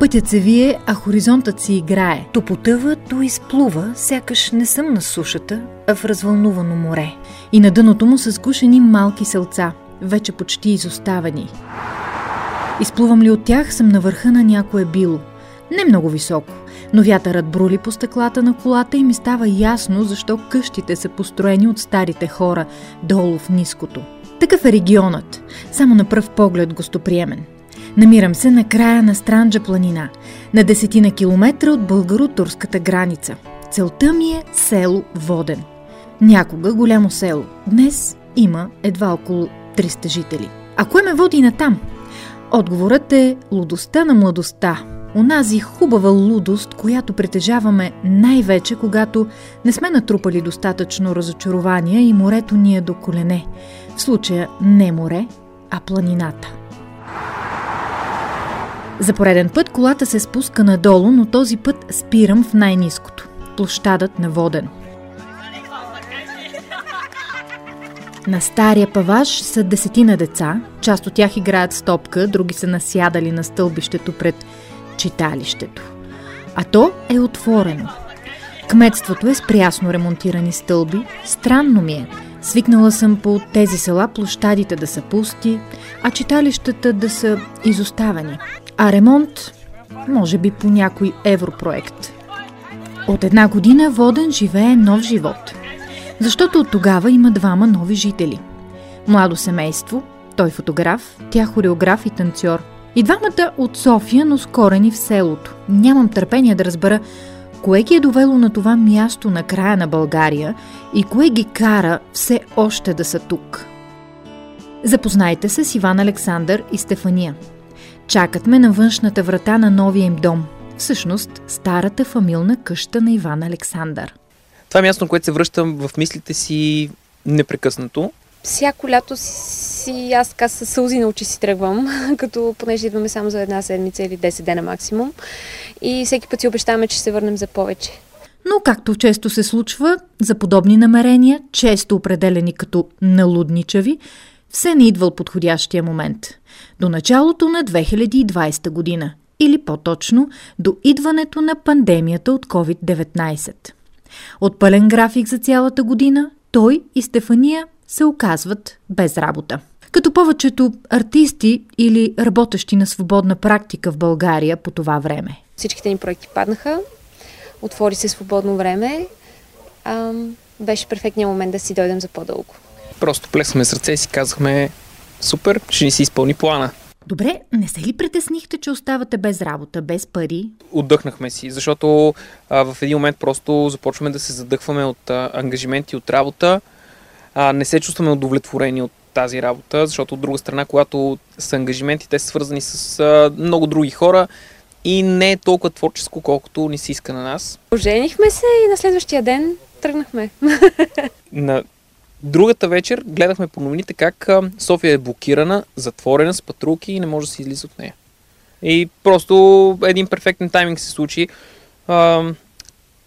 Пътят се вие, а хоризонтът си играе. То потъва, то изплува, сякаш не съм на сушата, а в развълнувано море. И на дъното му са скушени малки селца, вече почти изоставени. Изплувам ли от тях, съм на върха на някое било. Не много високо, но вятърът брули по стъклата на колата и ми става ясно защо къщите са построени от старите хора долу в ниското. Такъв е регионът, само на пръв поглед гостоприемен. Намирам се на края на Странджа планина, на десетина километра от българо-турската граница. Целта ми е село Воден. Някога голямо село. Днес има едва около 300 жители. А кое ме води на там? Отговорът е лудостта на младостта. Онази хубава лудост, която притежаваме най-вече, когато не сме натрупали достатъчно разочарования и морето ни е до колене. В случая не море, а планината. За пореден път колата се спуска надолу, но този път спирам в най-низкото – площадът на Воден. На стария паваж са десетина деца, част от тях играят стопка, други са насядали на стълбището пред читалището. А то е отворено. Кметството е с прясно ремонтирани стълби. Странно ми е. Свикнала съм по тези села площадите да са пусти, а читалищата да са изоставени. А ремонт, може би по някой европроект. От една година Воден живее нов живот. Защото от тогава има двама нови жители. Младо семейство, той фотограф, тя хореограф и танцор. И двамата от София, но с корени в селото. Нямам търпение да разбера кое ги е довело на това място на края на България и кое ги кара все още да са тук. Запознайте се с Иван Александър и Стефания – Чакат ме на външната врата на новия им дом. Всъщност, старата фамилна къща на Иван Александър. Това е място, на което се връщам в мислите си непрекъснато. Всяко лято си, аз така с сълзи на очи си тръгвам, като понеже идваме само за една седмица или 10 дена максимум. И всеки път си обещаваме, че се върнем за повече. Но както често се случва, за подобни намерения, често определени като налудничави, все не идвал подходящия момент. До началото на 2020 година. Или по-точно, до идването на пандемията от COVID-19. От пълен график за цялата година, той и Стефания се оказват без работа. Като повечето артисти или работещи на свободна практика в България по това време. Всичките ни проекти паднаха, отвори се свободно време. Ам, беше перфектният момент да си дойдем за по-дълго. Просто плесахме с ръце и си казахме супер, ще ни си изпълни плана. Добре, не се ли притеснихте, че оставате без работа, без пари? Отдъхнахме си, защото а, в един момент просто започваме да се задъхваме от а, ангажименти от работа. А, не се чувстваме удовлетворени от тази работа, защото от друга страна, когато са ангажименти, те са свързани с а, много други хора и не е толкова творческо, колкото ни се иска на нас. Оженихме се и на следващия ден тръгнахме. На Другата вечер гледахме по новините как София е блокирана, затворена с патрулки и не може да се излиза от нея. И просто един перфектен тайминг се случи. А,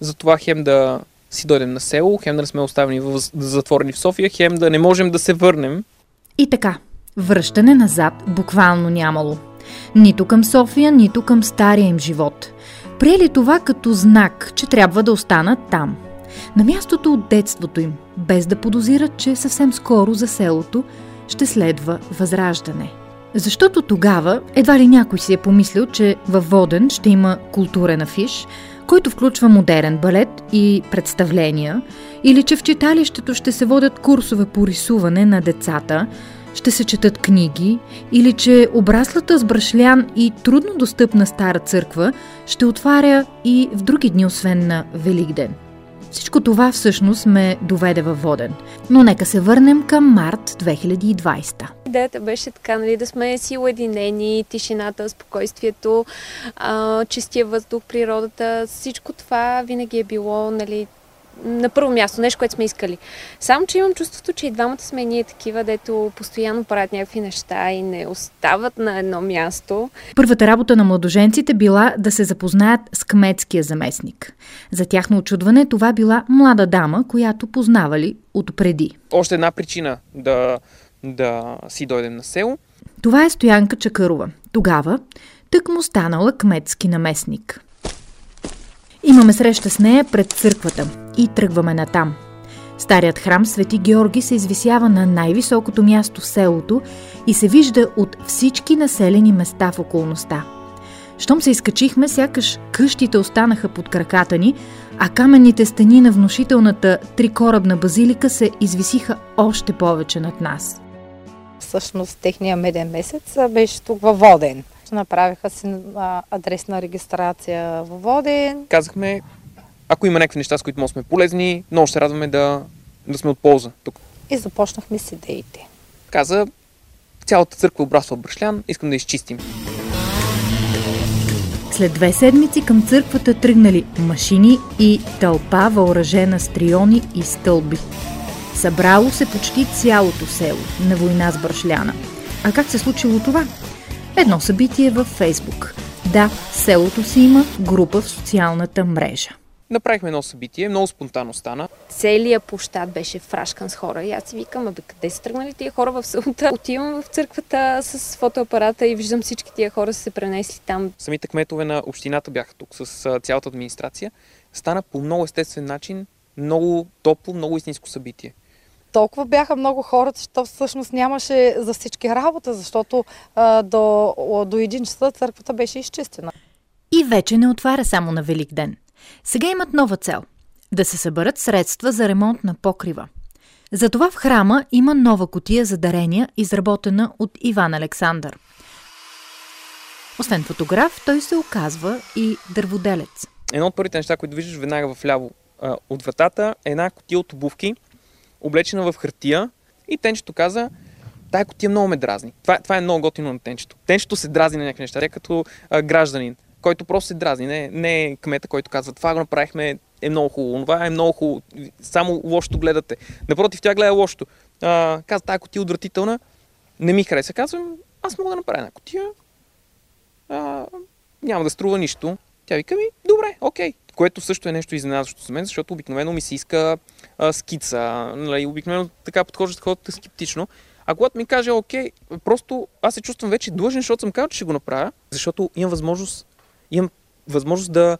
за това хем да си дойдем на село, хем да не сме оставени в, затворени в София, хем да не можем да се върнем. И така, връщане назад буквално нямало. Нито към София, нито към стария им живот. Приели това като знак, че трябва да останат там – на мястото от детството им, без да подозират, че съвсем скоро за селото ще следва възраждане. Защото тогава едва ли някой си е помислил, че във Воден ще има културен афиш, който включва модерен балет и представления, или че в читалището ще се водят курсове по рисуване на децата, ще се четат книги, или че обраслата с брашлян и трудно достъпна стара църква ще отваря и в други дни, освен на Великден. Всичко това всъщност ме доведе във Воден. Но нека се върнем към март 2020. Идеята беше така, нали, да сме си уединени, тишината, спокойствието, а, чистия въздух, природата. Всичко това винаги е било нали, на първо място, нещо, което сме искали. Само, че имам чувството, че и двамата сме ние такива, дето постоянно правят някакви неща и не остават на едно място. Първата работа на младоженците била да се запознаят с кметския заместник. За тяхно очудване това била млада дама, която познавали от преди. Още една причина да, да си дойдем на село. Това е Стоянка Чакърова. Тогава тък му станала кметски наместник. Имаме среща с нея пред църквата и тръгваме натам. Старият храм Свети Георги се извисява на най-високото място в селото и се вижда от всички населени места в околността. Щом се изкачихме, сякаш къщите останаха под краката ни, а каменните стени на внушителната трикорабна базилика се извисиха още повече над нас. Всъщност техния меден месец беше тук във Воден. Направиха си адресна регистрация във Воден. Казахме, ако има някакви неща, с които може сме полезни, много ще се радваме да, да сме от полза тук. И започнахме с идеите. Каза, цялата църква обрасва брашлян, искам да изчистим. След две седмици към църквата тръгнали машини и тълпа въоръжена с триони и стълби. Събрало се почти цялото село на война с Брашляна. А как се случило това? Едно събитие във Фейсбук. Да, селото си има група в социалната мрежа. Направихме едно събитие, много спонтанно стана. Целият площад беше фрашкан с хора. И аз си викам, абе, къде са тръгнали тия хора в селата? Отивам в църквата с фотоапарата и виждам всички тия хора са се пренесли там. Самите кметове на общината бяха тук с цялата администрация. Стана по много естествен начин, много топло, много истинско събитие толкова бяха много хората, че всъщност нямаше за всички работа, защото а, до, до един часа църквата беше изчистена. И вече не отваря само на Велик ден. Сега имат нова цел – да се съберат средства за ремонт на покрива. Затова в храма има нова котия за дарения, изработена от Иван Александър. Освен фотограф, той се оказва и дърводелец. Едно от първите неща, които виждаш веднага в ляво от вратата е една котия от обувки, облечена в хартия и тенчето каза, тая котия много ме дразни. Това, това е много готино на тенчето. Тенчето се дразни на някакви неща, тъй като а, гражданин, който просто се дразни. Не, не е кмета, който казва, това го направихме, е много хубаво, това е много хубаво, само лошото гледате. Напротив, тя гледа лошото. А, каза, тая котия е отвратителна, не ми хареса. Казвам, аз мога да направя една котия, а, няма да струва нищо. Тя вика ми, добре, окей. Което също е нещо изненадващо за мен, защото обикновено ми се иска а, скица. Нали, обикновено така подхождат хората скептично. А когато ми каже, окей, просто аз се чувствам вече длъжен, защото съм казал, че ще го направя, защото имам възможност, имам възможност да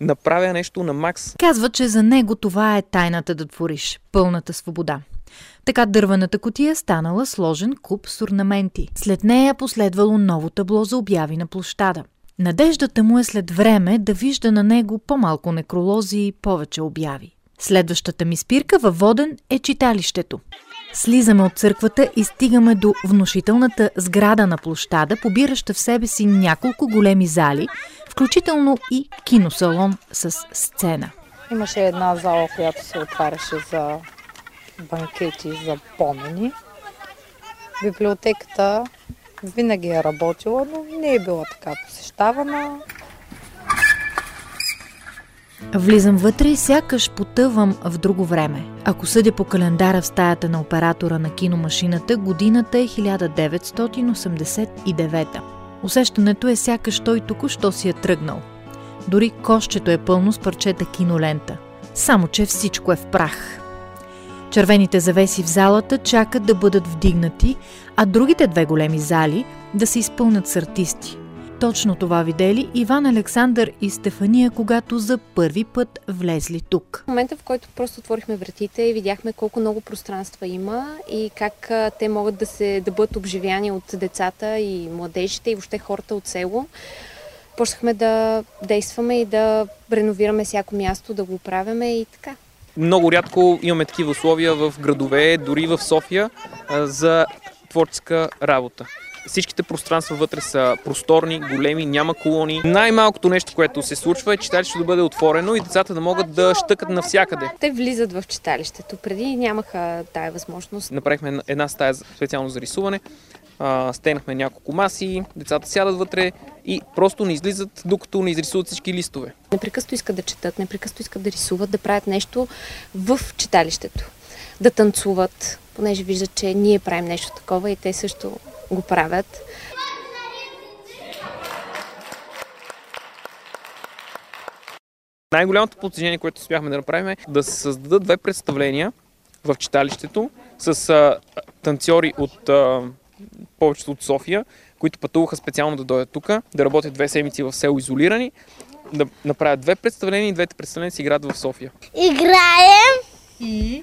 направя нещо на макс. Казва, че за него това е тайната да твориш, пълната свобода. Така дървената котия станала сложен куп с орнаменти. След нея последвало ново табло за обяви на площада. Надеждата му е след време да вижда на него по-малко некролози и повече обяви. Следващата ми спирка във Воден е читалището. Слизаме от църквата и стигаме до внушителната сграда на площада, побираща в себе си няколко големи зали, включително и киносалон с сцена. Имаше една зала, която се отваряше за банкети, за помени. Библиотеката винаги е работила, но не е била така посещавана. Влизам вътре и сякаш потъвам в друго време. Ако съдя по календара в стаята на оператора на киномашината, годината е 1989. Усещането е сякаш той току-що си е тръгнал. Дори кощето е пълно с парчета кинолента. Само, че всичко е в прах. Червените завеси в залата чакат да бъдат вдигнати, а другите две големи зали да се изпълнят с артисти – точно това видели Иван Александър и Стефания, когато за първи път влезли тук. В момента, в който просто отворихме вратите и видяхме колко много пространства има и как те могат да, се, да бъдат обживяни от децата и младежите и въобще хората от село, почнахме да действаме и да реновираме всяко място, да го оправяме и така. Много рядко имаме такива условия в градове, дори в София, за творческа работа. Всичките пространства вътре са просторни, големи, няма колони. Най-малкото нещо, което се случва е читалището да бъде отворено и децата да могат да щъкат навсякъде. Те влизат в читалището. Преди нямаха тая възможност. Направихме една стая специално за рисуване. Стегнахме няколко маси, децата сядат вътре и просто не излизат, докато не изрисуват всички листове. Непрекъсто искат да четат, непрекъсто искат да рисуват, да правят нещо в читалището. Да танцуват, понеже виждат, че ние правим нещо такова и те също го правят. Най-голямото постижение, което успяхме да направим е да се създадат две представления в читалището с а, танцори от а, повечето от София, които пътуваха специално да дойдат тук, да работят две седмици в село изолирани, да направят две представления и двете представления си играят в София. Играем И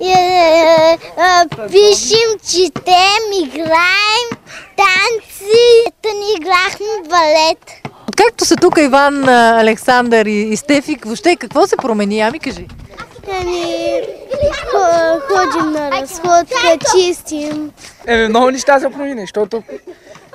и, е, е, пишем, четем, играем, танци. Ето ни играхме балет. Откакто са тук Иван, Александър и, и Стефик, въобще какво се промени? Ами кажи. Хо- ходим на разходка, чистим. Еми, много неща се промени, защото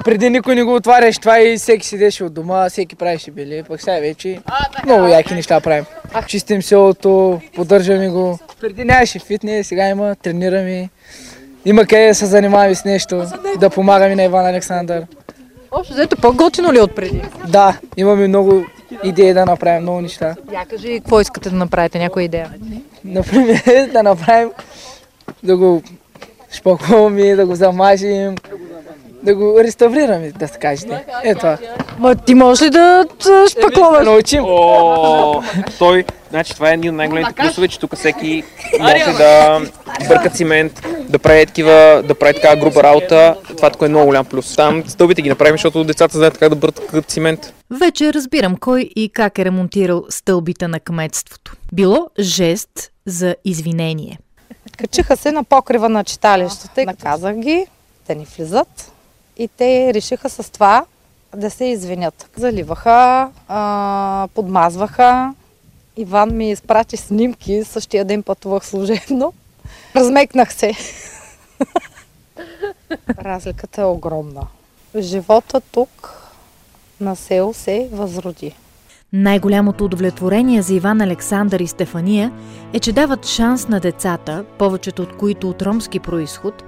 преди никой не го отваряш това и всеки седеше от дома, всеки правеше бели, пък сега вече много яки неща правим. Чистим селото, поддържаме го. Преди нямаше фитнес, сега има, тренираме. Има къде да се занимаваме с нещо, да помагаме на Иван Александър. Общо взето по-готино ли е от преди? Да, имаме много идеи да направим, много неща. Я кажи, какво искате да направите, някоя идея? Например, да направим, да го шпакуваме, да го замажем, да го реставрираме, да се кажете. Е това. Ма ти можеш ли да Да шпакловаш? научим. О, той, значи това е един от най-големите плюсове, че тук всеки може да бърка цимент, да прави такива, да прави такава груба работа. Това тук е много голям плюс. Там стълбите ги направим, защото децата знаят как да бъркат цимент. Вече разбирам кой и как е ремонтирал стълбите на кметството. Било жест за извинение. Качиха се на покрива на читалищата и наказах ги да ни влизат. И те решиха с това да се извинят. Заливаха, а, подмазваха. Иван ми изпрати снимки, същия ден пътувах служебно. Размекнах се. Разликата е огромна. Живота тук на село се възроди. Най-голямото удовлетворение за Иван Александър и Стефания е, че дават шанс на децата, повечето от които от ромски происход,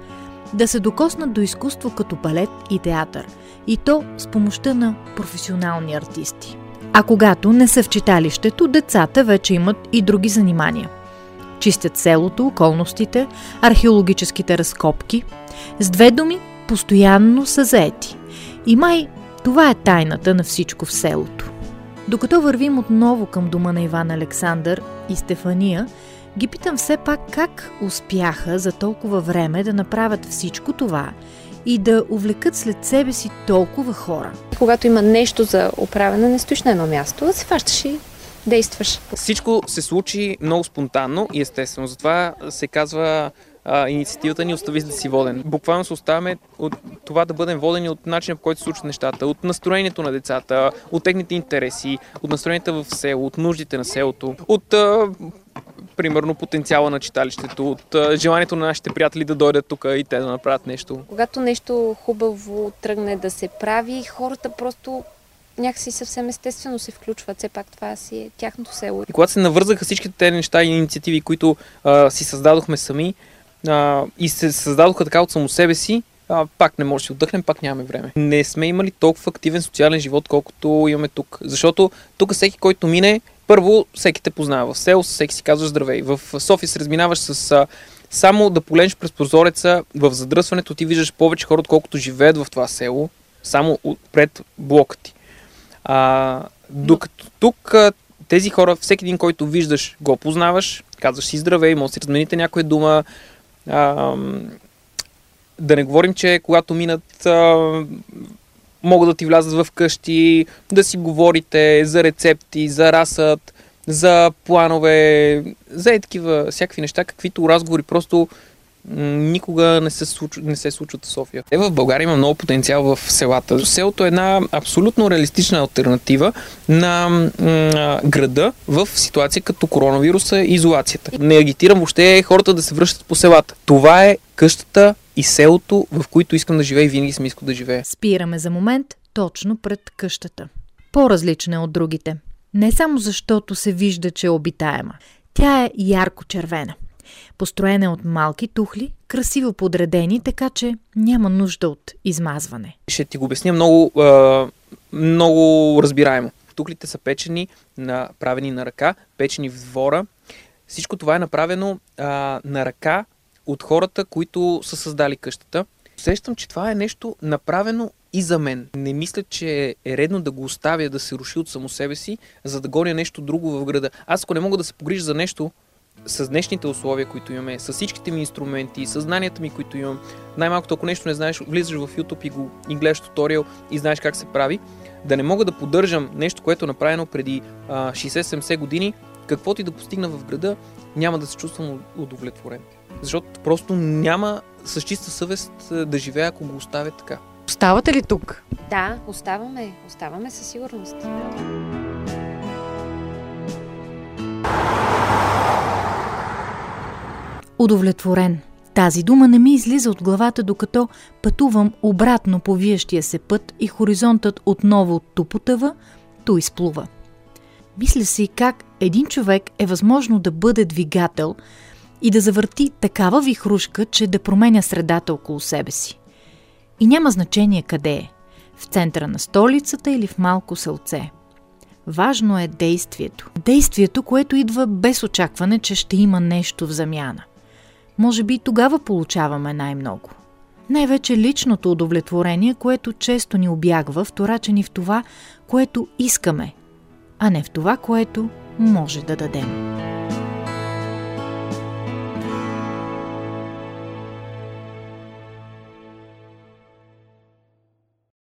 да се докоснат до изкуство като балет и театър, и то с помощта на професионални артисти. А когато не са в читалището, децата вече имат и други занимания. Чистят селото, околностите, археологическите разкопки. С две думи, постоянно са заети. И май това е тайната на всичко в селото. Докато вървим отново към дома на Иван Александър и Стефания, ги питам все пак как успяха за толкова време да направят всичко това и да увлекат след себе си толкова хора. Когато има нещо за оправяне, не стоиш на едно място, да се фащаш и действаш. Всичко се случи много спонтанно и естествено. Затова се казва а, инициативата ни остави да си воден. Буквално се оставяме от това да бъдем водени от начина по който се случват нещата, от настроението на децата, от техните интереси, от настроенията в село, от нуждите на селото, от а, примерно потенциала на читалището, от а, желанието на нашите приятели да дойдат тук и те да направят нещо. Когато нещо хубаво тръгне да се прави, хората просто някакси съвсем естествено се включват. Все пак това си е тяхното село. И когато се навързаха всичките тези неща и инициативи, които а, си създадохме сами а, и се създадоха така от само себе си, а, пак не може да си отдъхнем, пак нямаме време. Не сме имали толкова активен социален живот, колкото имаме тук. Защото тук всеки, който мине, първо всеки те познава. В село всеки си казва здравей. В София се разминаваш с а, само да поленеш през прозореца, в задръсването ти виждаш повече хора, отколкото живеят в това село, само пред блока ти. А, докато тук тези хора, всеки един, който виждаш, го познаваш, казваш си здравей, може да си размените някоя дума. А, да не говорим, че когато минат, а, могат да ти влязат в къщи, да си говорите за рецепти, за расът, за планове, за е такива всякакви неща, каквито разговори просто никога не се, случва, не се случват в София. Е, в България има много потенциал в селата. Селото е една абсолютно реалистична альтернатива на м, града в ситуация като коронавируса и изолацията. Не агитирам въобще хората да се връщат по селата. Това е къщата и селото, в които искам да живея и винаги съм искал да живея. Спираме за момент точно пред къщата. По-различна е от другите. Не само защото се вижда, че е обитаема. Тя е ярко червена. Построена е от малки тухли, красиво подредени, така че няма нужда от измазване. Ще ти го обясня много, много разбираемо. Тухлите са печени, правени на ръка, печени в двора. Всичко това е направено на ръка от хората, които са създали къщата. Усещам, че това е нещо направено и за мен. Не мисля, че е редно да го оставя да се руши от само себе си, за да гоня нещо друго в града. Аз ако не мога да се погрижа за нещо, с днешните условия, които имаме, с всичките ми инструменти, с знанията ми, които имам, най-малкото ако нещо не знаеш, влизаш в YouTube и, го, и гледаш туториал и знаеш как се прави, да не мога да поддържам нещо, което е направено преди а, 60-70 години, каквото и да постигна в града, няма да се чувствам удовлетворен. Защото просто няма с чиста съвест да живея, ако го оставя така. Оставате ли тук? Да, оставаме. Оставаме със сигурност. Удовлетворен. Тази дума не ми излиза от главата, докато пътувам обратно по виещия се път и хоризонтът отново тупотъва, то изплува. Мисля си как един човек е възможно да бъде двигател и да завърти такава вихрушка, че да променя средата около себе си. И няма значение къде е – в центъра на столицата или в малко селце. Важно е действието. Действието, което идва без очакване, че ще има нещо в замяна. Може би тогава получаваме най-много. Най-вече личното удовлетворение, което често ни обягва, вторачени в това, което искаме, а не в това, което може да дадем.